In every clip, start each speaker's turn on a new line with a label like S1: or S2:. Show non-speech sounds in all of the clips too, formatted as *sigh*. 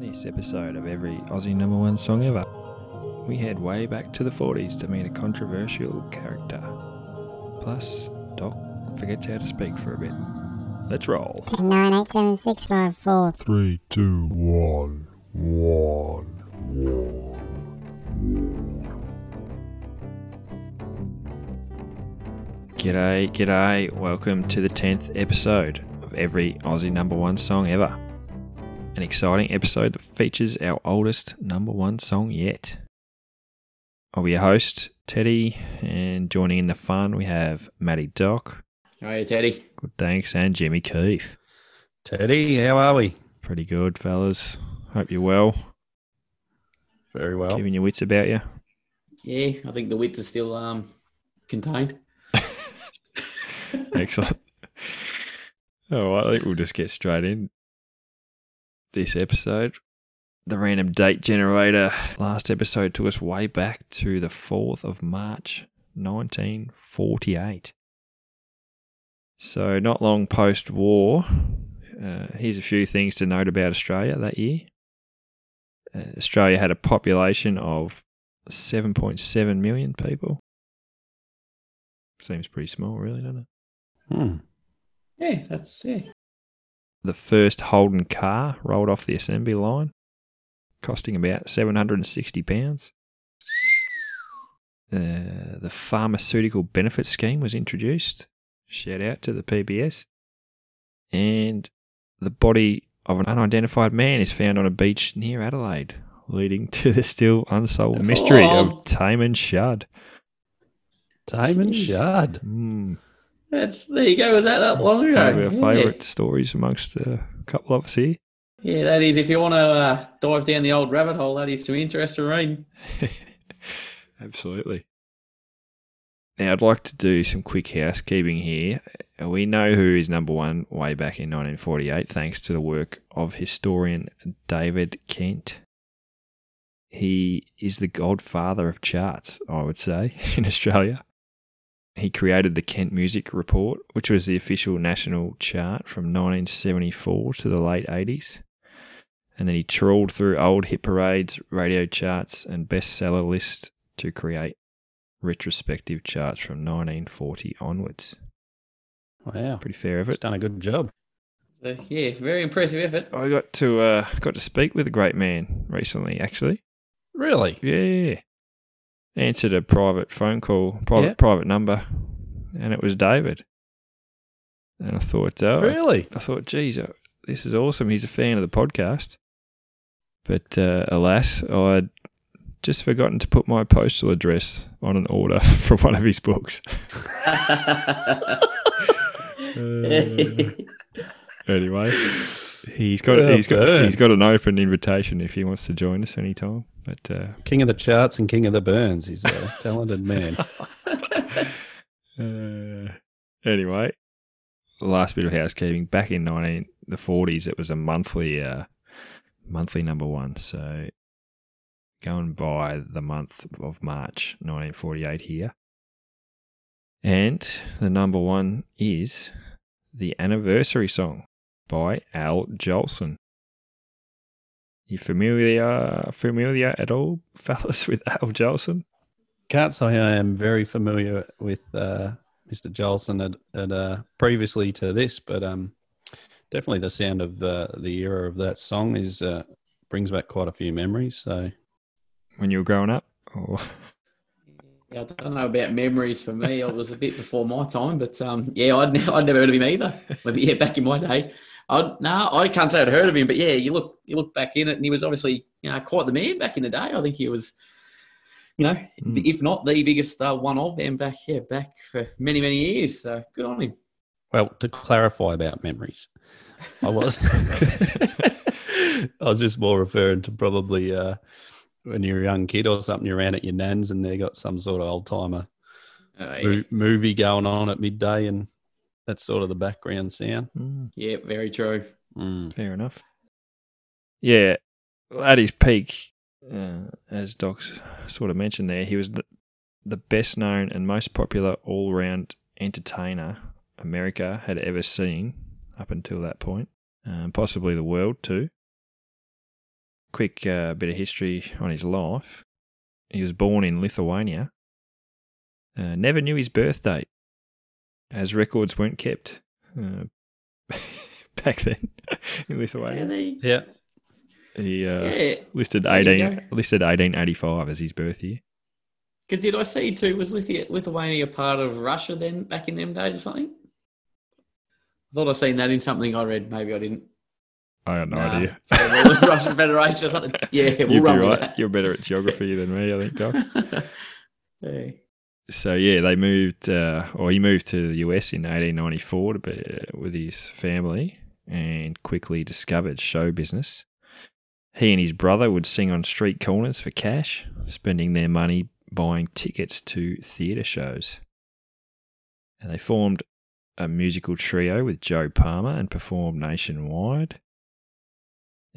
S1: this episode of every Aussie number one song ever, we head way back to the 40s to meet a controversial character. Plus, Doc forgets how to speak for a bit. Let's roll.
S2: Nine eight seven six five four.
S3: Three, two, one, one, one.
S1: G'day, g'day. Welcome to the 10th episode of every Aussie number one song ever. An exciting episode that features our oldest number one song yet. I'll be your host, Teddy, and joining in the fun we have Matty Doc.
S4: How are you, Teddy?
S1: Good thanks, and Jimmy Keefe.
S5: Teddy, how are we?
S1: Pretty good, fellas. Hope you're well.
S5: Very well.
S1: Keeping your wits about you.
S4: Yeah, I think the wits are still um contained. *laughs*
S1: Excellent. All right, I think we'll just get straight in. This episode, the random date generator. Last episode took us way back to the 4th of March, 1948. So, not long post war. Uh, here's a few things to note about Australia that year. Uh, Australia had a population of 7.7 million people. Seems pretty small, really, doesn't it?
S5: Hmm.
S4: Yeah, that's yeah.
S1: The first Holden car rolled off the assembly line, costing about seven hundred and sixty pounds. Uh, the pharmaceutical benefit scheme was introduced. Shout out to the PBS. And the body of an unidentified man is found on a beach near Adelaide, leading to the still unsolved mystery
S4: Oh.
S1: of Taman Shud.
S4: Jeez.
S5: Shard.
S1: Mm,
S4: That's there you go. Was that that long ago?
S1: one of our
S4: yeah.
S1: favourite stories amongst a couple of us here.
S4: Yeah, that is. If you want to uh, dive down the old rabbit hole, that is some interesting reading. *laughs*
S1: Absolutely. Now, I'd like to do some quick housekeeping here. We know who is number one way back in 1948, thanks to the work of historian David Kent. He is the godfather of charts, I would say, *laughs* in Australia. He created the Kent Music Report, which was the official national chart from 1974 to the late 80s. And then he trawled through old hit parades, radio charts, and bestseller lists to create retrospective charts from 1940 onwards.
S5: Wow.
S1: Pretty fair
S5: He's
S1: effort.
S5: done a good job.
S4: So, yeah, very impressive effort.
S1: I got to uh, got to speak with a great man recently. Actually,
S5: Really?
S1: yeah, answered a private phone call, private
S5: Yeah.
S1: private number, and it was David. And I thought, oh,
S5: Really?
S1: I thought, geez, uh, this is awesome. He's a fan of the podcast. But uh, alas, I'd just forgotten to put my postal address on an order *laughs* for one of his books. *laughs* *laughs* Uh, anyway, he's got
S5: Well
S1: he's got
S5: done.
S1: he's got an open invitation if he wants to join us anytime. But uh,
S5: King of the charts and king of the burns. He's a *laughs* talented man. *laughs*
S1: Uh, anyway, last bit of housekeeping. Back in nineteen the forties, it was a monthly uh, monthly number one. So going by the month of March, nineteen forty eight here, and the number one is the anniversary song by Al Jolson. You familiar familiar at all, *laughs* fellas, with Al Jolson?
S5: Can't say I am very familiar with uh, Mr. Jolson at, at uh, previously to this, but um, definitely the sound of uh, the era of that song is uh, brings back quite a few memories. So
S1: When you were growing up? Or *laughs*
S4: Yeah, I don't know about memories for me. It was a bit before my time, but um, yeah, I'd, ne- *laughs* I'd never heard of him either. Maybe yeah, back in my day. I no, I can't say I'd heard of him, but yeah, you look you look back in it, and he was obviously you know quite the man back in the day. I think he was, you know,
S1: Mm.
S4: if not the biggest uh, one of them back yeah back for many many years. So good on him.
S5: Well, to clarify about memories, I was *laughs* I was just more referring to probably uh, when you're a young kid or something, you're around at your nan's and they got some sort of old timer
S4: Uh, yeah.
S5: mo- movie going on at midday, and that's sort of the background sound.
S1: Mm,
S4: yeah, very true.
S5: Mm.
S1: fair enough. Yeah, at his peak, uh, as Doc's sort of mentioned there, he was the, the best known and most popular all round entertainer America had ever seen up until that point, um, possibly the world too. quick uh, bit of history on his life. He was born in Lithuania. Uh, never knew his birth date, as records weren't kept uh, *laughs* back then *laughs* in
S4: Yeah,
S1: Lithuania.
S4: they-
S5: Yeah.
S1: He uh,
S4: yeah.
S1: listed eighteen listed eighteen eighty five as his birth year.
S4: Because did I see too? Was Lithu- Lithuania part of Russia then back in them days or something? I thought I'd seen that in something I read. Maybe I didn't.
S1: I have no
S4: Nah.
S1: idea. *laughs*
S4: Yeah, Russian Federation or something. Yeah, we'll
S1: You'd be
S4: run
S1: right.
S4: with
S1: You're better at geography than me, I think, Doc.
S4: that.
S1: So yeah, they moved, uh, or he moved to the US in 1894 to be, uh, with his family, and quickly discovered show business. He and his brother would sing on street corners for cash, spending their money buying tickets to theatre shows. And they formed a musical trio with Joe Palmer and performed nationwide.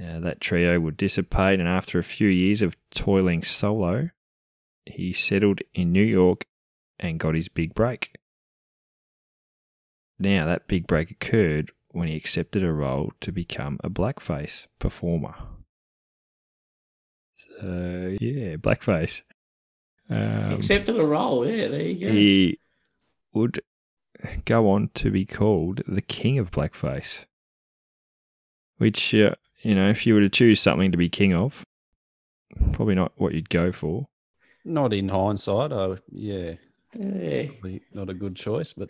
S1: Uh, that trio would dissipate, and after a few years of toiling solo, he settled in New York and got his big break. Now, that big break occurred when he accepted a role to become a blackface performer. So, yeah, blackface. Um,
S4: Accepted a role. Yeah, there you go.
S1: he would go on to be called the king of blackface. Which, uh, you know, if you were to choose something to be king of, probably not what you'd go for.
S5: Not in hindsight. Oh, yeah,
S4: yeah.
S5: probably not a good choice, but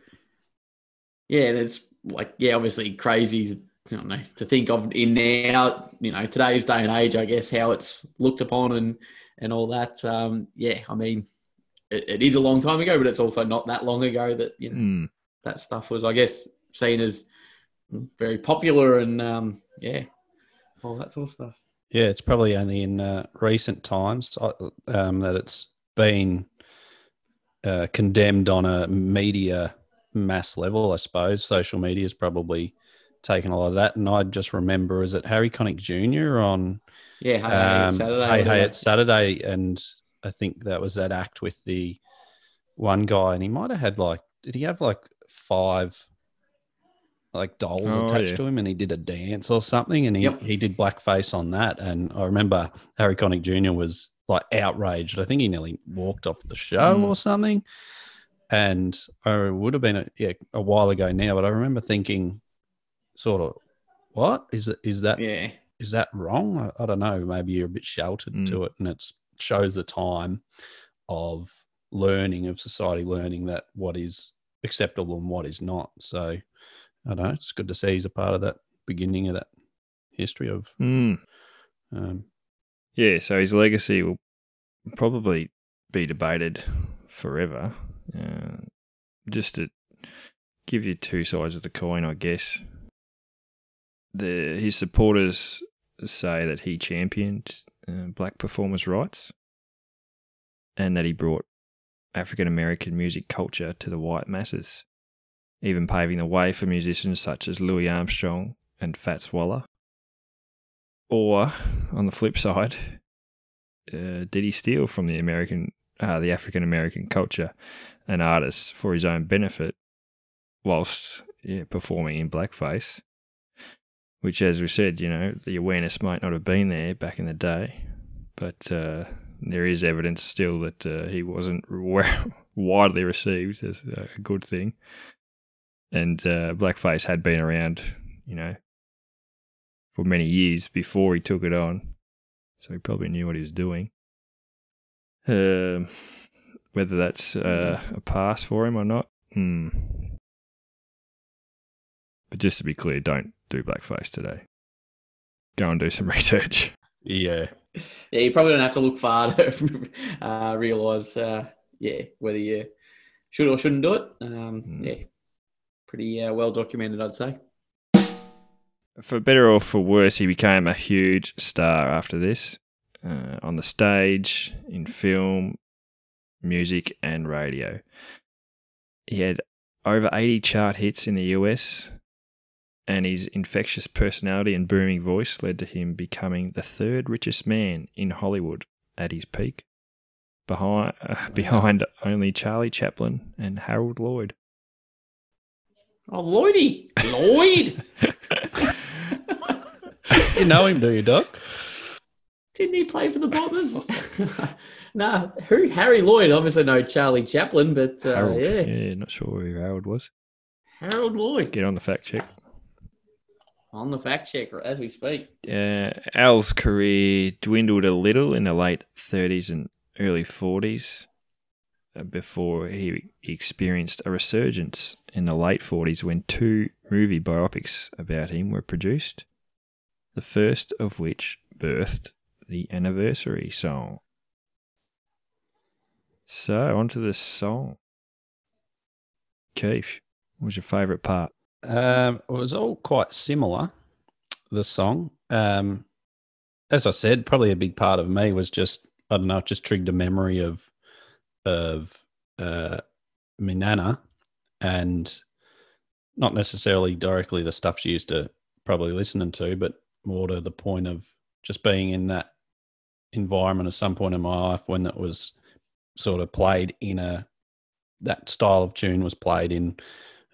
S4: yeah, and it's like yeah, obviously crazy. I don't know to think of in now, you know, today's day and age. I guess how it's looked upon and and all that. Um, yeah, I mean, it, it is a long time ago, but it's also not that long ago that you know
S1: Mm.
S4: that stuff was, I guess, seen as very popular and um, yeah, all that sort of stuff.
S5: Yeah, it's probably only in uh, recent times uh, um, that it's been uh, condemned on a media mass level. I suppose social media has probably taken a lot of that. And I just remember, is it Harry Connick Jr. on
S4: Yeah, hey, hey,
S5: um,
S4: Saturday.
S5: Hey Hey. It's Saturday, and I think that was that act with the one guy, and he might have had like, did he have like five like dolls
S1: Oh,
S5: attached
S1: yeah.
S5: to him, and he did a dance or something, and he
S4: Yep.
S5: he did blackface on that, and I remember Harry Connick Jr. was like outraged. I think he nearly walked off the show
S1: Mm.
S5: or something. And I would have been a, yeah, a while ago now, but I remember thinking, sort of, what is it? Is that
S4: yeah,
S5: is that wrong? I, I don't know. Maybe you're a bit sheltered
S1: Mm.
S5: to it, and it shows the time of learning of society, learning that what is acceptable and what is not. So I don't know. It's good to see he's a part of that beginning of that history of.
S1: Mm.
S5: Um,
S1: Yeah, so his legacy will probably be debated forever. Uh, just to give you two sides of the coin, I guess. The his supporters say that he championed uh, black performers' rights, and that he brought African American music culture to the white masses, even paving the way for musicians such as Louis Armstrong and Fats Waller. Or, on the flip side, uh, did he steal from the American, uh, the African American culture and artists for his own benefit, whilst yeah, performing in blackface? Which, as we said, you know, the awareness might not have been there back in the day, but uh, there is evidence still that uh, he wasn't *laughs* widely received as a good thing, and uh, blackface had been around, you know, for many years before he took it on so he probably knew what he was doing. Um, whether that's uh, a pass for him or not, hmm. But just to be clear, don't do blackface today. Go and do some *laughs* research.
S5: yeah.
S4: yeah. You probably don't have to look far to *laughs* uh, realize, uh, yeah, whether you should or shouldn't do it. Um,
S1: Mm.
S4: Yeah, pretty uh, well documented, I'd say.
S1: For better or for worse, he became a huge star after this, uh, on the stage, in film, music, and radio. He had over 80 chart hits in the US, and his infectious personality and booming voice led to him becoming the third richest man in Hollywood at his peak, behind, uh, *laughs* behind only Charlie Chaplin and Harold Lloyd.
S4: Oh, Lloydie, Lloyd. *laughs*
S5: You know him, do you, Doc?
S4: Didn't he play for the Bombers? *laughs* nah, who? Harry Lloyd. Obviously, no Charlie Chaplin, but uh,
S1: Harold.
S4: yeah,
S1: yeah, not sure who Harold was.
S4: Harold Lloyd
S1: Get on the fact check.
S4: on the fact checker as we speak.
S1: Uh, Al's career dwindled a little in the late 30s and early 40s uh, before he experienced a resurgence in the late 40s when two movie biopics about him were produced, the first of which birthed the anniversary song. So, on to the song. Keith, what was your favourite part?
S5: Um, it was all quite similar. The song, um, as I said, probably a big part of me was just I don't know, just triggered a memory of of uh, my nana, and not necessarily directly the stuff she used to probably listening to, but more to the point of just being in that environment at some point in my life when it was sort of played in a that style of tune was played in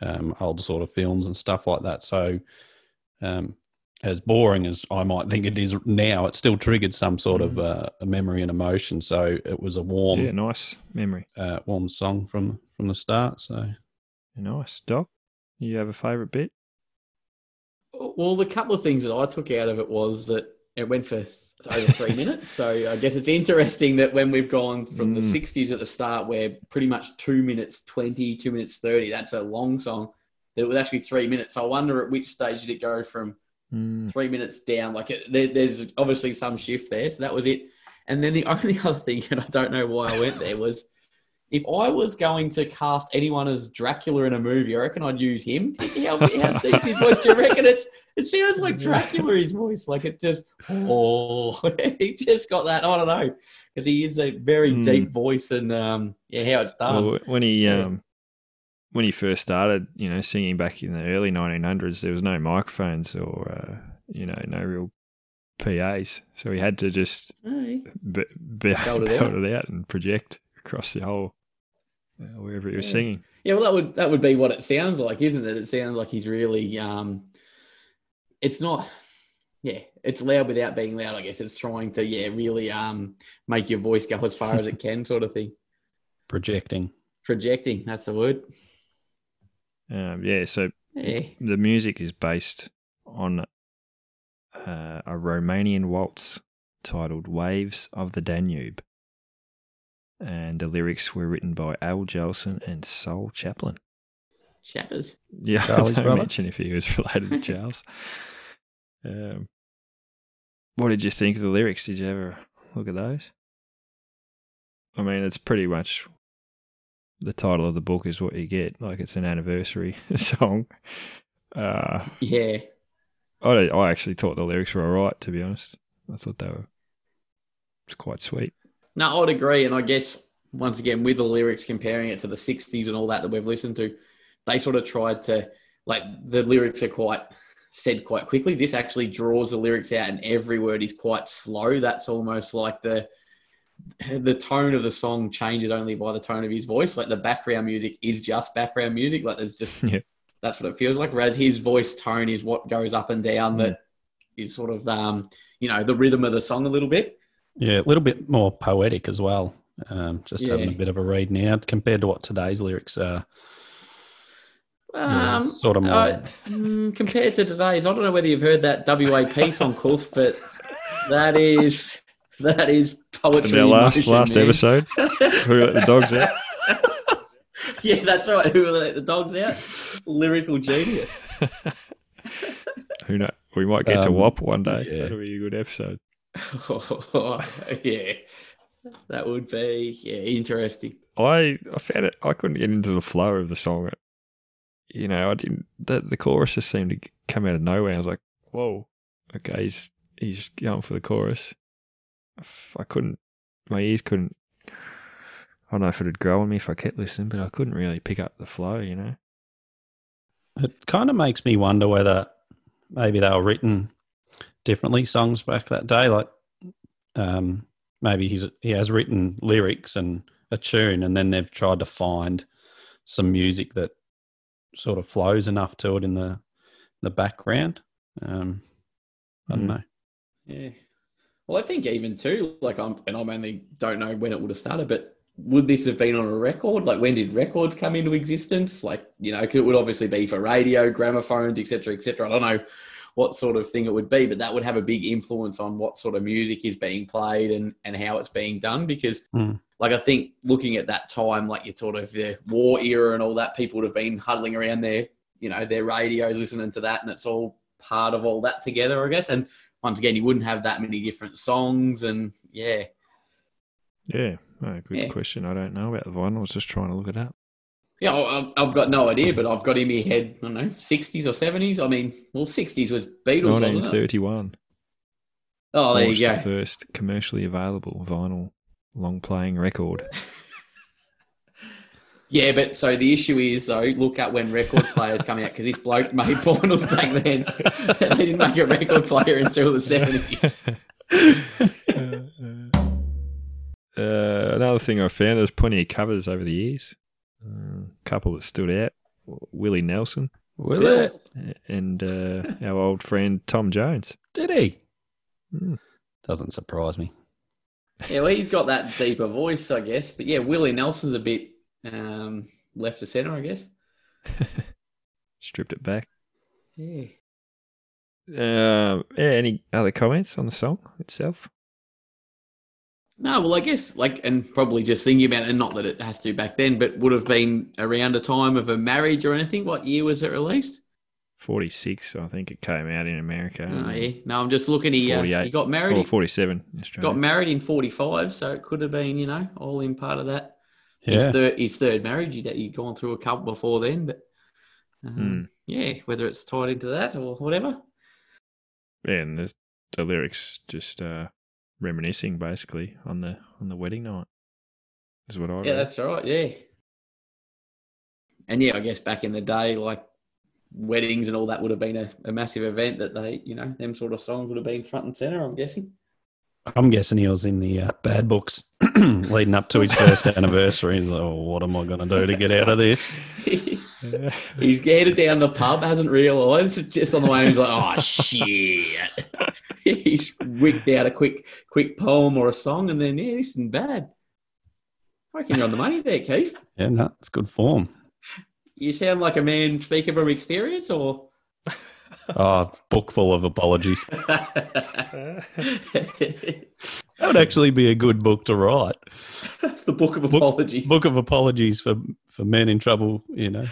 S5: um, old sort of films and stuff like that. So, um, as boring as I might think it is now, it still triggered some sort of uh, a memory and emotion. So it was a warm,
S1: Yeah, nice memory.
S5: uh, warm song from from the start. So
S1: Nice. Doc, you have a favourite bit?
S4: Well, the couple of things that I took out of it was that it went for over three *laughs* minutes. So I guess it's interesting that when we've gone from the
S1: Mm.
S4: 60s at the start, where pretty much two minutes 20, two minutes 30, that's a long song, that it was actually three minutes. So I wonder at which stage did it go from
S1: Mm.
S4: three minutes down? Like it, there, there's obviously some shift there. So that was it. And then the *laughs* only other thing, and I don't know why I went there, was if I was going to cast anyone as Dracula in a movie, I reckon I'd use him. How, how deep his voice? Do you reckon it's? It sounds like Dracula. His voice, like it just oh, *laughs* he just got that. I don't know because he is a very
S1: Hmm.
S4: deep voice, and um, yeah, how it's done.
S1: Well, when he
S4: Yeah.
S1: um, when he first started, you know, singing back in the early 1900s, there was no microphones or uh, you know, no real PAs, so he had to just
S4: Hey.
S1: be, be,
S4: Belt it *laughs*
S1: belt
S4: out.
S1: it out and project across the whole uh, wherever he was
S4: Yeah.
S1: singing.
S4: Yeah, well, that would that would be what it sounds like, isn't it? It sounds like he's really. Um, it's not. Yeah, it's loud without being loud. I guess it's trying to yeah really um make your voice go as far as it *laughs* can, sort of thing.
S5: projecting.
S4: Projecting, that's the word.
S1: Um, yeah, so
S4: Yeah.
S1: the music is based on uh, a Romanian waltz titled "Waves of the Danube," and the lyrics were written by Al Jolson and Saul Chaplin.
S4: Shatters.
S1: Yeah,
S5: Charlie's
S1: I don't
S5: brother?
S1: mention if he was related to Charles. *laughs* um, what did you think of the lyrics? Did you ever look at those? I mean, it's pretty much the title of the book is what you get. Like it's an anniversary *laughs* song. Uh,
S4: Yeah.
S1: I I actually thought the lyrics were alright. To be honest, I thought they were. It's quite sweet.
S4: No, I'd agree. And I guess once again, with the lyrics, comparing it to the 60s and all that that we've listened to, they sort of tried to, like, the lyrics are quite said quite quickly. This actually draws the lyrics out, and every word is quite slow. That's almost like the the tone of the song changes only by the tone of his voice. Like the background music is just background music. Like there's just *laughs*
S1: Yeah.
S4: that's what it feels like. Whereas his voice tone is what goes up and down. That is sort of um you know the rhythm of the song a little bit.
S5: Yeah, a little bit more poetic as well. Um, just having a bit of a read now compared to what today's lyrics are. Yeah,
S4: Um,
S5: sort of more.
S4: uh, compared to today's, I don't know whether you've heard that WAP song, *laughs* Cliff, but that is that is poetry.
S1: In our last
S4: motion,
S1: last
S4: man.
S1: episode, who let the dogs out? *laughs*
S4: yeah, that's right. Who let the dogs out? Lyrical genius. *laughs*
S1: Who know? We might get to
S5: Um,
S1: WAP one day.
S5: yeah.
S1: That'll be a good episode. *laughs*
S4: yeah, that would be yeah interesting.
S1: I I found it. I couldn't get into the flow of the song. You know, I didn't. The, the chorus just seemed to come out of nowhere. I was like, "Whoa, okay, he's he's going for the chorus." I couldn't. My ears couldn't. I don't know if it'd grow on me if I kept listening, but I couldn't really pick up the flow. You know.
S5: It kind of makes me wonder whether maybe they were written differently songs back that day. Like um, maybe he's he has written lyrics and a tune, and then they've tried to find some music that sort of flows enough to it in the the background. Um, I don't
S1: Mm.
S5: know.
S4: Yeah. Well, I think even too, like I'm, and I'm only don't know when it would have started, but would this have been on a record? Like when did records come into existence? Like you know, 'cause it would obviously be for radio, gramophones, etc., etc. I don't know what sort of thing it would be, but that would have a big influence on what sort of music is being played and and how it's being done. Because,
S5: Hmm.
S4: like, I think looking at that time, like you sort of the war era and all that, people would have been huddling around their, you know, their radios, listening to that, and it's all part of all that together, I guess. And once again, you wouldn't have that many different songs, and yeah,
S1: Yeah, oh, good
S4: Yeah.
S1: question. I don't know about the vinyl. I was just trying to look it up.
S4: Yeah, I've- I've got no idea, but I've got in my head, I don't know, 60s or 70s. I mean, well, 60s was Beatles, wasn't it?
S1: 1931.
S4: Oh, there you go.
S1: the first commercially available vinyl long playing record. *laughs*
S4: Yeah, but so the issue is, though, look at when record players come out because this bloke made vinyls back then. *laughs* they didn't make a record player until the 70s. *laughs*
S1: Uh, another thing I found, there's plenty of covers over the years. A couple that stood out Willie Nelson
S5: Will it?
S1: and uh, our old friend Tom Jones.
S5: Did he?
S1: Hmm.
S5: Doesn't surprise me.
S4: Yeah, well, he's got that deeper voice, I guess. But yeah, Willie Nelson's a bit um, left of centre, I guess. *laughs*
S1: Stripped it back.
S4: Yeah.
S1: Uh, yeah, any other comments on the song itself?
S4: No, well, I guess like, and probably just thinking about it, and not that it has to back then, but would have been around a time of a marriage or anything. What year was it released?
S1: 46, I think it came out in America.
S4: Oh, yeah. No, I'm just looking. He, uh,
S1: 48.
S4: he got married.
S1: Or 47 in Australia.
S4: got married in 45, so it could have been, you know, all in part of that.
S5: Yeah.
S4: His third, his third marriage. He'd, he'd gone through a couple before then, but um,
S1: Hmm.
S4: yeah, whether it's tied into that or whatever.
S1: Yeah, and there's the lyrics just uh, reminiscing basically on the on the wedding night. Is what I
S4: Yeah,
S1: read.
S4: that's right. Yeah. And yeah, I guess back in the day, like weddings and all that would have been a, a massive event that they, you know, them sort of songs would have been front and center, I'm guessing.
S5: I'm guessing he was in the uh, bad books *clears throat* leading up to his first *laughs* anniversary. He's like, oh, what am I going to do to get out of this? *laughs*
S4: he's headed down the pub, hasn't realised. Just on the way, he's like, "Oh shit!" *laughs* *laughs* he's whipped out a quick, quick poem or a song, and then yeah, this isn't bad. I reckon you're on the money there, Keith. *laughs*
S5: Yeah, no, it's good form.
S4: You sound like a man speaking from experience, or *laughs*
S5: Oh, book full of apologies. That would actually be a good book to write.
S4: The book of apologies.
S5: Book of apologies for, for men in trouble, you know.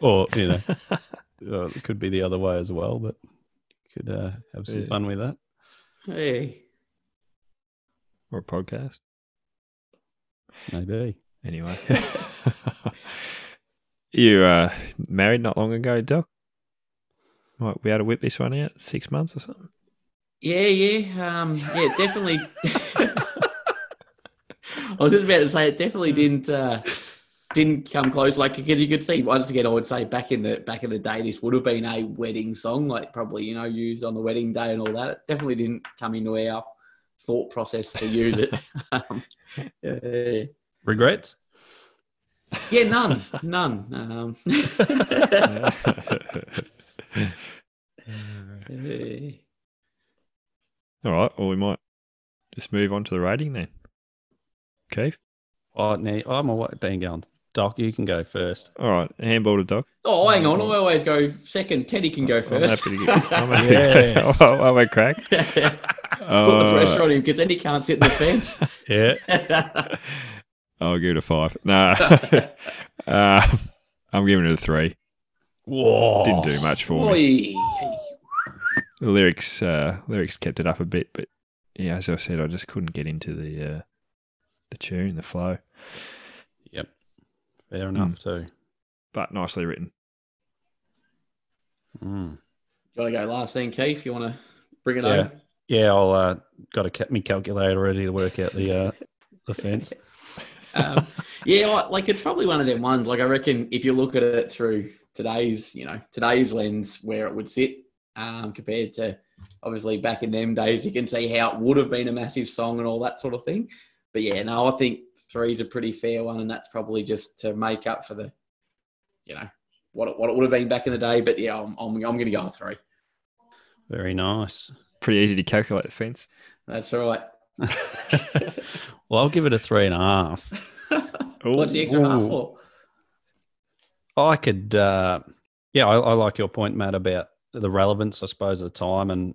S5: Or, you know, uh, it could be the other way as well, but could uh, have some
S1: Yeah.
S5: fun with that.
S4: Hey.
S1: or a podcast.
S5: Maybe.
S1: Anyway. *laughs* you uh married not long ago, Doc? Might be able to whip this one out six months or something.
S4: Yeah, yeah, um, yeah, definitely. *laughs* I was just about to say it definitely *laughs* didn't uh, didn't come close. Like because you could see once again, I would say back in the back in the day, this would have been a wedding song, like probably you know used on the wedding day and all that. It definitely didn't come into our thought process to use it. *laughs* um, yeah,
S5: Regrets?
S4: yeah, none, none. Um. *laughs* *laughs*
S1: All right, well we might just move on to the rating then. Keith?
S5: Oh, no, I'm away. Being going. Doc, you can go first.
S1: All right, handball to Doc.
S4: Oh, hang on. I always go second. Teddy can go first.
S1: I'm
S4: first. *laughs*
S1: happy to get, I'm happy
S5: Yes.
S1: to *laughs* I'll, I'll have a crack. *laughs*
S4: Put the pressure on him because then he can't sit in the fence.
S5: Yeah.
S1: I'll give it a five. No, uh, I'm giving it a three.
S5: Whoa.
S1: Didn't do much for me. The lyrics, uh, lyrics kept it up a bit, but yeah, as I said, I just couldn't get into the uh, the tune, the flow.
S5: Yep. Fair enough, too.
S1: But nicely written.
S5: Mm.
S4: You want to go last then, Keith? You want to bring it
S5: Yeah.
S4: over?
S5: Yeah, I'll uh, got a ca- me calculator ready to work out the uh, the fence. *laughs*
S4: Um, yeah, like it's probably one of them ones. Like I reckon if you look at it through today's, you know, today's lens, where it would sit um, compared to obviously back in them days, you can see how it would have been a massive song and all that sort of thing. But yeah, no, I think three's a pretty fair one, and that's probably just to make up for the, you know, what it, what it would have been back in the day. But yeah, I'm I'm, I'm going to go three.
S5: Very nice.
S1: Pretty easy to calculate the fence.
S4: That's all right. *laughs*
S5: well, I'll give it a three and a half. *laughs*
S4: What's the extra half
S5: Ooh.
S4: for?
S5: I could, uh, yeah, I, I like your point, Matt, about the relevance, I suppose, of the time, and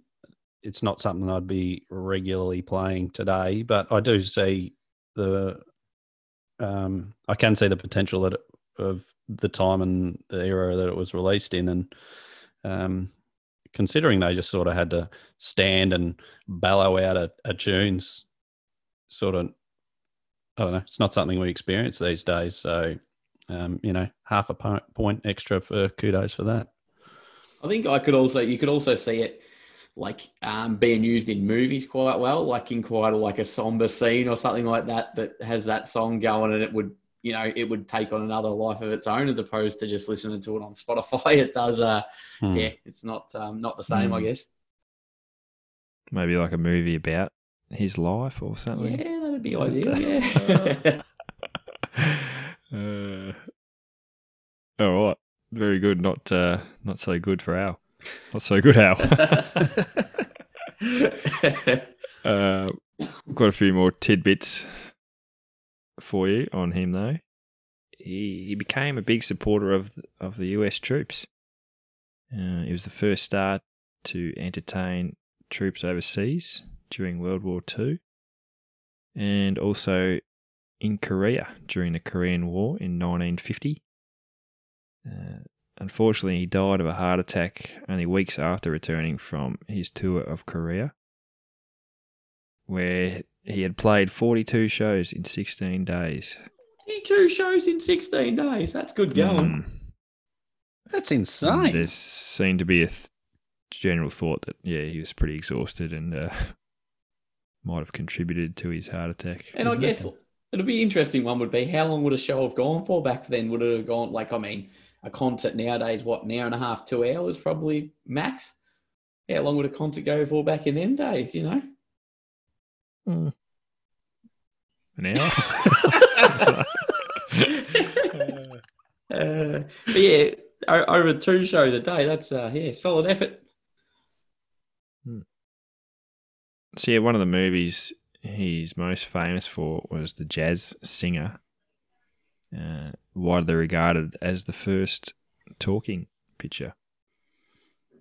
S5: it's not something I'd be regularly playing today, but I do see the, um, I can see the potential that it, of the time and the era that it was released in, and um, considering they just sort of had to stand and bellow out a, tunes, sort of, I don't know, it's not something we experience these days, so um, you know, half a point extra for kudos for that.
S4: I think I could also you could also see it like um, being used in movies quite well, like in quite a, like a somber scene or something like that that has that song going, and it would you know it would take on another life of its own as opposed to just listening to it on *laughs* Spotify. It does, uh,
S5: Hmm.
S4: yeah, it's not um, not the same, I
S1: Hmm.
S4: guess.
S1: Maybe like a movie about his life or something.
S4: Yeah, that'd be ideal. Yeah. *laughs*
S1: uh, all right, very good. Not uh, not so good for Al. Not so good, Al. *laughs* *laughs* uh, got a few more tidbits for you on him, though. He he became a big supporter of the, of the U.S. troops. Uh, he was the first star to entertain troops overseas during World War II and also in Korea during the Korean War in 1950. Uh, unfortunately, he died of a heart attack only weeks after returning from his tour of Korea, where he had played 42 shows in 16 days.
S4: Two shows in sixteen days. That's good going.
S1: Mm.
S5: That's
S1: And
S5: insane.
S1: There's seemed to be a th- general thought that, yeah, he was pretty exhausted and uh, *laughs* might have contributed to his heart attack.
S4: And I guess it'll be interesting. One would be how long would a show have gone for back then? Would it have gone like I mean, a concert nowadays, what an hour and a half, two hours probably max. How long would a concert go for back in them days? You know.
S1: Mm. An hour? *laughs* *laughs*
S4: Uh, but yeah, over two shows a day. That's uh, yeah, solid effort.
S1: So yeah, one of the movies he's most famous for was The Jazz Singer, uh, widely regarded as the first talking picture,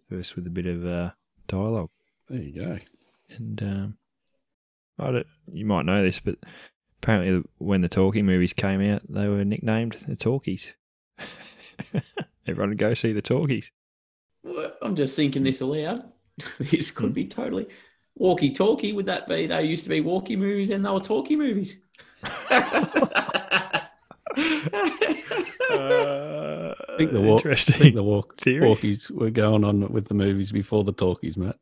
S1: first with a bit of uh, dialogue.
S5: there you go.
S1: And um, I don't, you might know this, but apparently when the talking movies came out, they were nicknamed the Talkies. *laughs* Everyone would go see the Talkies.
S4: Well, I'm just thinking this aloud. *laughs* this could be totally walkie talkie. Would that be? They used to be walkie movies and they were talkie movies. *laughs*
S1: Uh,
S5: I think the walk, I
S1: interesting.
S5: think the walk, *laughs*
S1: theory.
S5: walkies were going on with the movies before the talkies, Matt.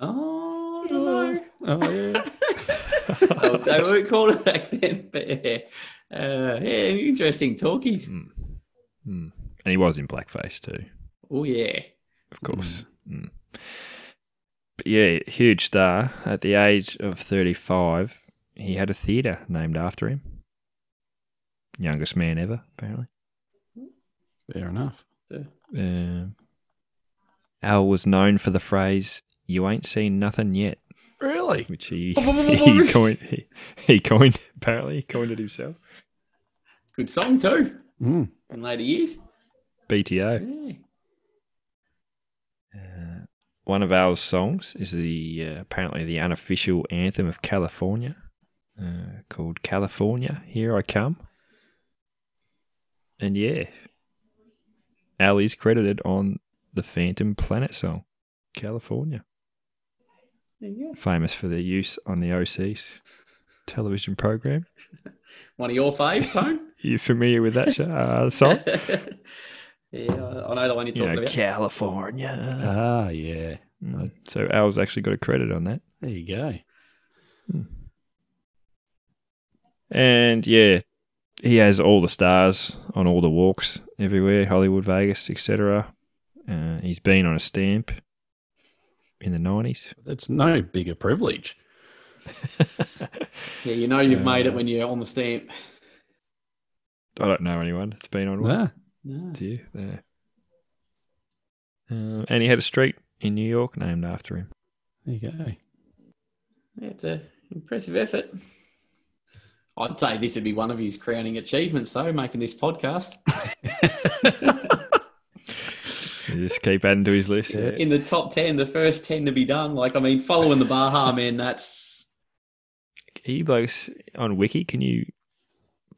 S4: oh, I don't know.
S5: Oh yeah. *laughs*
S4: Oh, they weren't called it back then, but yeah, uh, yeah, interesting talkies.
S1: Mm. Mm. And he was in blackface too,
S4: Oh yeah,
S1: of course. Mm. But yeah, huge star. At the age of 35, he had a theatre named after him. Youngest man ever, apparently.
S5: Fair enough.
S1: Um Al was known for the phrase, You ain't seen nothing yet,
S5: Really?
S1: which he, *laughs* he, coined, he, he coined, apparently, he coined it himself.
S4: good song too.
S5: Mm.
S4: In later years,
S1: BTO.
S4: yeah.
S1: Uh, one of Al's songs is the uh, apparently the unofficial anthem of California, uh, called "California, Here I Come." And yeah, Al is credited on the Phantom Planet song, "California,"
S4: There you go.
S1: famous for their use on the OC's television program. *laughs*
S4: One of your faves, Tone. *laughs*
S1: You familiar with that show, uh, song? *laughs*
S4: yeah, I I know the one you're
S1: you
S4: talking
S1: know,
S4: about.
S1: California.
S5: Ah, yeah.
S1: Mm. So Al's actually got a credit on that.
S5: There you go.
S1: And yeah, he has all the stars on all the walks everywhere, Hollywood, Vegas, etc. Uh, he's been on a stamp in the nineties.
S5: That's no bigger privilege. *laughs*
S4: Yeah, you know you've made
S1: Uh,
S4: it when you're on the stamp.
S1: I don't know anyone that's been on one.
S4: No.
S1: Do you? There. Um, and he had a street in New York named after him.
S5: there you go.
S4: That's an impressive effort. I'd say this would be one of his crowning achievements, though, making this podcast. *laughs* *laughs*
S1: Just keep adding to his list.
S5: Yeah.
S4: In the top 10, the first 10 to be done. Like, I mean, following the Baha, *laughs* man, that's.
S1: You blokes on Wiki, can you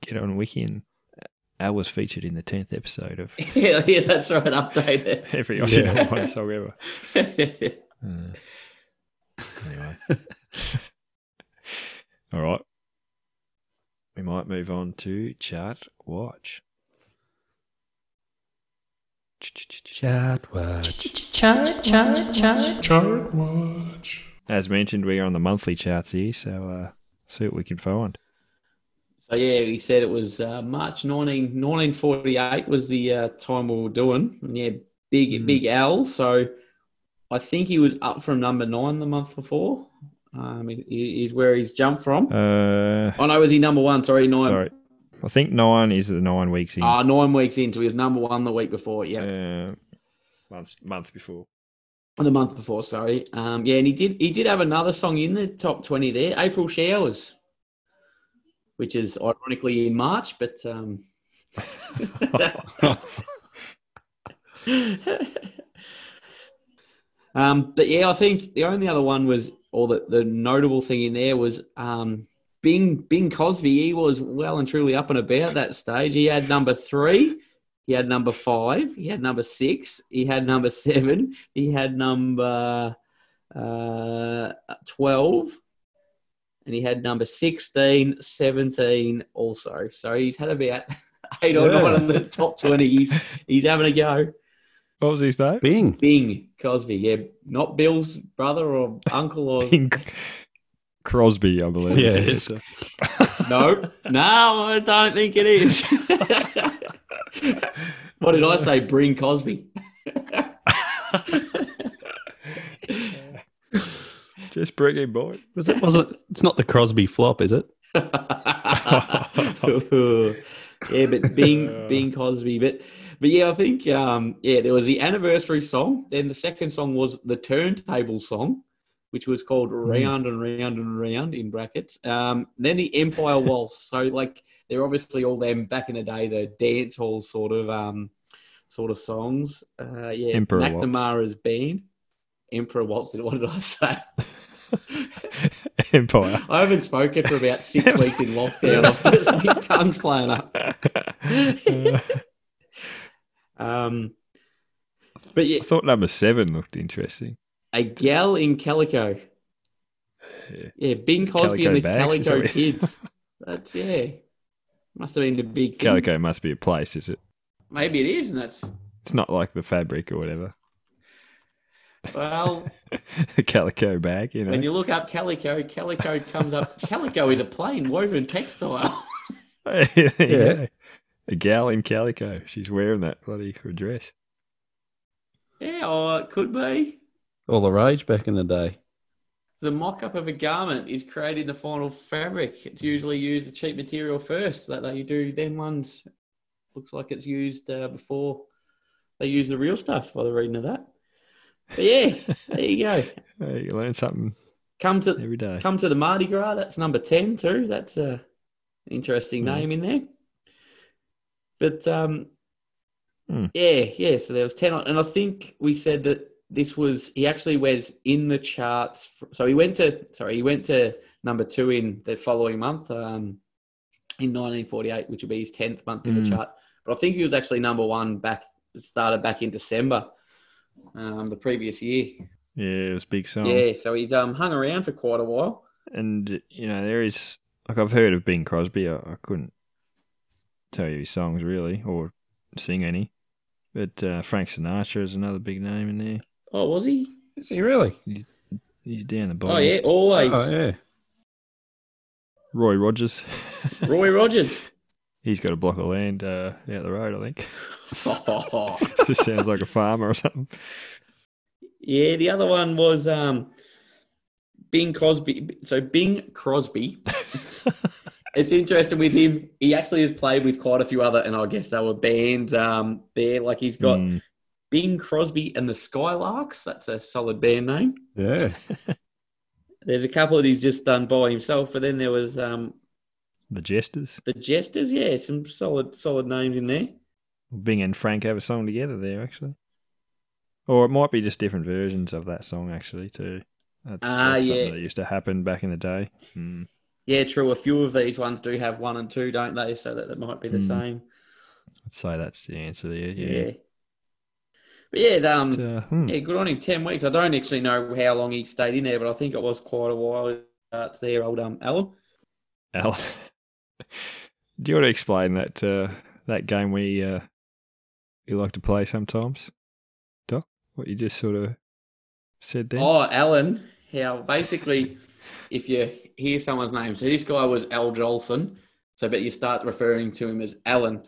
S1: get on Wiki and Al was featured in the tenth episode of
S4: Yeah, yeah that's right. Update it.
S1: every Aussie
S5: Yeah.
S1: number one song ever. Uh, anyway, all right. We might move on to chart watch.
S5: Chat watch.
S3: Chart watch.
S1: As mentioned, we are on the monthly charts here, so uh, see what we can find.
S4: So, yeah, he said it was uh, March 19, 1948 was the uh, time we were doing. And yeah, big,
S1: Mm.
S4: big L. So, I think he was up from number nine the month before. Um, is where he's jumped from.
S1: Uh,
S4: Oh, no, was he number one? Sorry, nine.
S1: sorry, I think nine is the nine weeks in.
S4: Ah, nine weeks into. He was number one the week before. Yeah,
S1: Uh, month month before.
S4: the month before. Sorry. Um, yeah, and he did. He did have another song in the top twenty there, "April Showers," which is ironically in March, but um, *laughs* *laughs* um, but yeah, I think the only other one was, or the, the notable thing in there was um, Bing Bing Cosby. He was well and truly up and about that stage. He had number three, he had number five, he had number six, he had number *laughs* seven, he had number uh, twelve, and he had number 16, 17 also. So he's had about *laughs* eight or
S5: Yeah.
S4: nine in the top twenty. He's he's having a go.
S1: What was his name?
S5: Bing.
S4: Bing Cosby, yeah, not Bill's brother or *laughs* uncle or
S1: Bing Crosby, I believe.
S5: Yeah. it's *laughs*
S4: no, no, I don't think it is. *laughs* what did I say? Bring Cosby.
S1: Just bring him, boy.
S5: Was it? Was it? It's not the Crosby flop, is it?
S4: yeah, but Bing Bing Cosby, but but yeah, I think um yeah, there was the anniversary song. Then the second song was the turntable song, which was called Round and Round and Round in brackets. Um, then the Empire Waltz. So like they're obviously all them back in the day, the dance hall sort of um sort of songs. Uh, yeah,
S1: Emperor Waltz.
S4: McNamara's band. Emperor Waltz. *laughs* What did I say?
S1: Empire.
S4: I haven't spoken for about six weeks in lockdown. I've just my tongue's playing up. Um, but yeah,
S1: I thought number seven looked interesting.
S4: a gal in calico.
S1: Yeah.
S4: Yeah, Bing Cosby and the
S1: Calico bags,
S4: Calico Kids. *laughs* That's yeah. Must have been a big thing.
S1: Calico must be a place, is it?
S4: Maybe it is, and that's
S1: It's not like the fabric or whatever.
S4: well.
S1: the *laughs* calico bag, you know.
S4: when you look up calico, calico comes up. *laughs* Calico is a plain woven textile.
S1: yeah. A gal in calico. She's wearing that bloody dress.
S4: yeah, oh, it could be.
S5: All the rage back in the day.
S4: The mock-up of a garment is creating the final fabric. It's usually used the cheap material first. That they do then ones. Looks like it's used uh, before they use the real stuff. By the reading of that. But yeah, *laughs* there you go.
S1: Hey, you learn something
S4: Come to
S1: every day.
S4: come to the Mardi Gras. That's number ten too. That's a interesting
S1: Hmm.
S4: name in there. But um,
S1: Hmm.
S4: yeah, yeah. So there was ten, on, and I think we said that this was he actually was in the charts. f so he went to sorry, he went to number two in the following month, um, in 1948, which would be his tenth month in
S1: Hmm.
S4: the chart. But I think he was actually number one back. Started back in December, um, the previous year.
S1: Yeah, it was big song.
S4: Yeah, so he's um hung around for quite a while.
S1: And, you know, there is, like, I've heard of Bing Crosby. I, I couldn't tell you his songs really or sing any. But uh, Frank Sinatra is another big name in there.
S4: Oh, was he?
S5: Is he really?
S1: He's down the bottom.
S4: Oh yeah, always.
S5: Oh yeah.
S1: Roy Rogers. *laughs*
S4: Roy Rogers.
S1: He's got a block of land uh, out the road, I think.
S4: Oh, *laughs* *laughs*
S1: Just sounds like a farmer or something.
S4: yeah, the other one was um, Bing Crosby. So Bing Crosby. It's interesting with him. He actually has played with quite a few other, and I guess they were bands um, there. Like he's got
S1: Mm.
S4: Bing Crosby and the Skylarks. That's a solid band name.
S5: Yeah. *laughs*
S4: there's a couple that he's just done by himself, but then there was um,
S1: The Jesters.
S4: the Jesters. Yeah, some solid solid names in there.
S1: Bing and Frank have a song together there, actually. Or it might be just different versions of that song, actually, too. That's,
S4: Ah,
S1: that's something
S4: yeah.
S1: that used to happen back in the day. Hmm.
S4: Yeah, true. A few of these ones do have one and two, don't they? So that, that might be the
S1: Mm.
S4: same.
S1: I'd say that's the answer there.
S4: Yeah.
S1: Yeah.
S4: But yeah, um,
S1: But, uh, hmm.
S4: yeah, good on him. Ten weeks. I don't actually know how long he stayed in there, but I think it was quite a while. Uh, there, old um, Alan.
S1: Alan, *laughs* do you want to explain that uh, that game we uh, you like to play sometimes, Doc? What you just sort of said there.
S4: Oh, Alan. How basically, *laughs* if you hear someone's name, so this guy was Al Jolson, so but you start referring to him as Alan.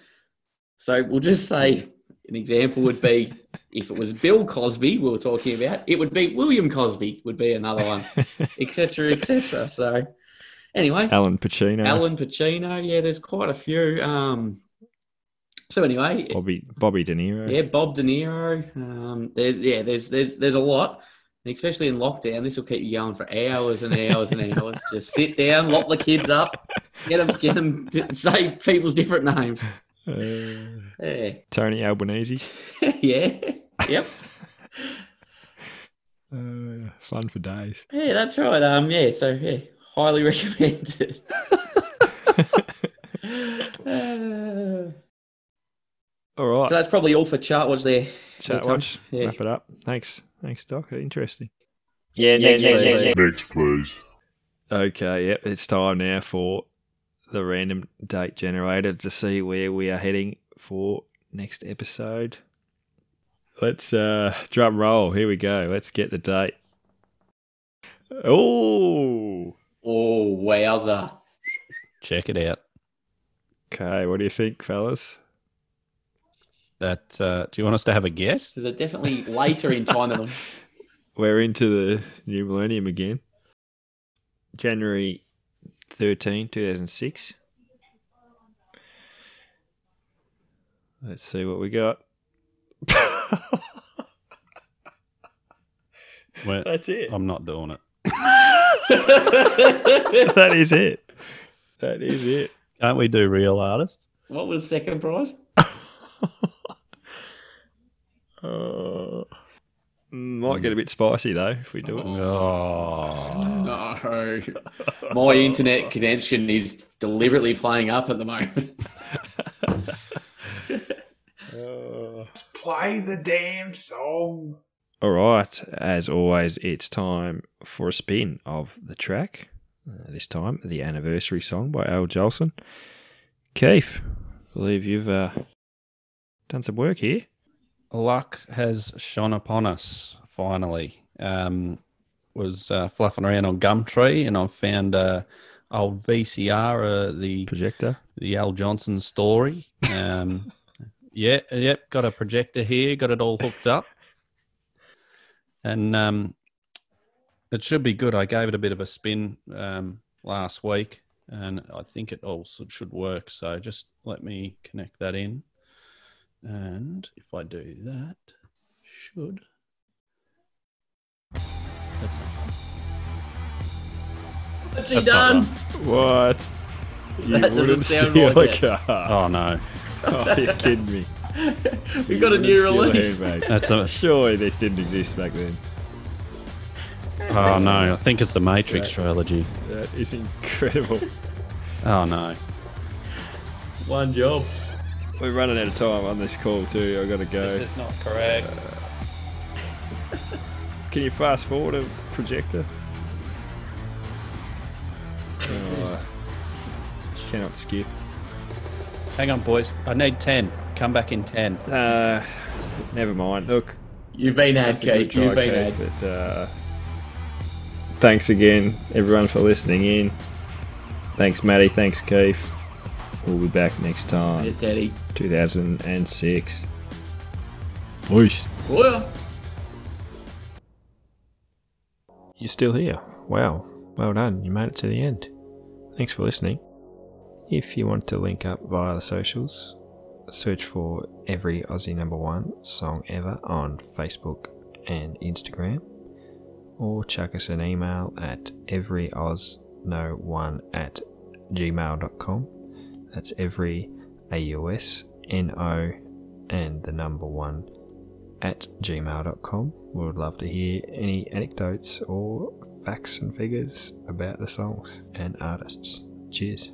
S4: So we'll just say an example would be *laughs* if it was Bill Cosby we were talking about, it would be William Cosby would be another one, *laughs* etc., etc. So anyway,
S1: Alan Pacino,
S4: Alan Pacino, yeah, there's quite a few. Um, so anyway,
S1: Bobby Bobby De Niro.
S4: yeah, Bob De Niro. Um, there's yeah, there's there's there's a lot, and especially in lockdown. This will keep you going for hours and hours and hours. *laughs* Just sit down, lock the kids up, get them get them to say people's different names.
S1: Uh,
S4: Yeah,
S1: Tony Albanese. *laughs*
S4: yeah, yep, *laughs*
S1: Uh, fun for days.
S4: yeah. That's right. Um, yeah. So yeah, highly recommended. Uh,
S1: All right.
S4: so that's probably all for chart watch there.
S1: Chat
S4: Tom. Yeah.
S1: Wrap it up. Thanks. Thanks, Doc. Interesting. Yeah, next, next, next,
S3: Next, please.
S1: Okay, yep, it's time now for the random date generator to see where we are heading for next episode. Let's uh drum roll. Here we go. Let's get the date. Oh,
S4: Oh wowza!
S5: Check it out.
S1: okay. What do you think, fellas?
S5: That uh, do you want us to have a guess?
S4: This is definitely later in time than *laughs*
S1: We're into the new millennium again. January 13, 2006. Let's see what we got. *laughs*
S5: Well,
S1: That's it.
S5: I'm not doing it. *laughs*
S1: that is it. That is it.
S5: Can't we do real artists?
S4: What was second prize?
S1: Uh, might get a bit spicy though if we do it.
S5: Oh,
S4: No. *laughs* My internet connection is deliberately playing up at the moment.
S6: Let's play the damn song.
S1: All right, as always, it's time for a spin of the track. Uh, this time, the anniversary song by Al Jolson. Keith, I believe you've uh, done some work here.
S5: Luck has shone upon us finally. Um, was uh, fluffing around on Gumtree and I found uh, old VCR, uh, the
S1: Projector.
S5: the Al Jolson story. Um, *laughs* yeah, yep, got a projector here, got it all hooked up, and um, it should be good. I gave it a bit of a spin um, last week, and I think it all should should work. So just let me connect that in, and if I do that, should. That's not. fun.
S4: What's he
S5: That's not
S4: done?
S5: done.
S1: What? *laughs* You
S4: That doesn't
S1: wouldn't
S4: sound
S1: steal
S4: like
S1: a
S4: it.
S1: car.
S5: Oh no, *laughs*
S1: Oh, you're kidding me. *laughs*
S4: We
S1: You
S4: got a
S1: wouldn't
S4: new
S1: steal
S4: release.
S1: handbag.
S5: that's a,
S1: Surely this didn't exist back then.
S5: oh no. I think it's the Matrix trilogy.
S1: That is incredible.
S5: Oh no.
S4: One job.
S1: We're running out of time on this call too. I've gotta go.
S5: This is not correct.
S1: Can you fast forward a projector? Oh, cannot skip.
S5: Hang on, boys. I need 10. Come back in 10.
S1: Uh, never mind. Look,
S4: You've been had,
S1: that's a good
S4: Keith. You've been had.
S1: But uh, thanks again, everyone, for listening in. Thanks, Matty. Thanks, Keith. We'll be back next time.
S4: Oh, yeah, Teddy.
S1: 2006. Peace.
S4: Well.
S1: You're still here. Wow. Well done. You made it to the end. Thanks for listening. If you want to link up via the socials, search for every Aussie number one song ever on Facebook and Instagram. or chuck us an email at everyausno1 at gmail.com. That's every AUS NO and the number one at gmail.com. We would love to hear any anecdotes or facts and figures about the songs and artists. Cheers.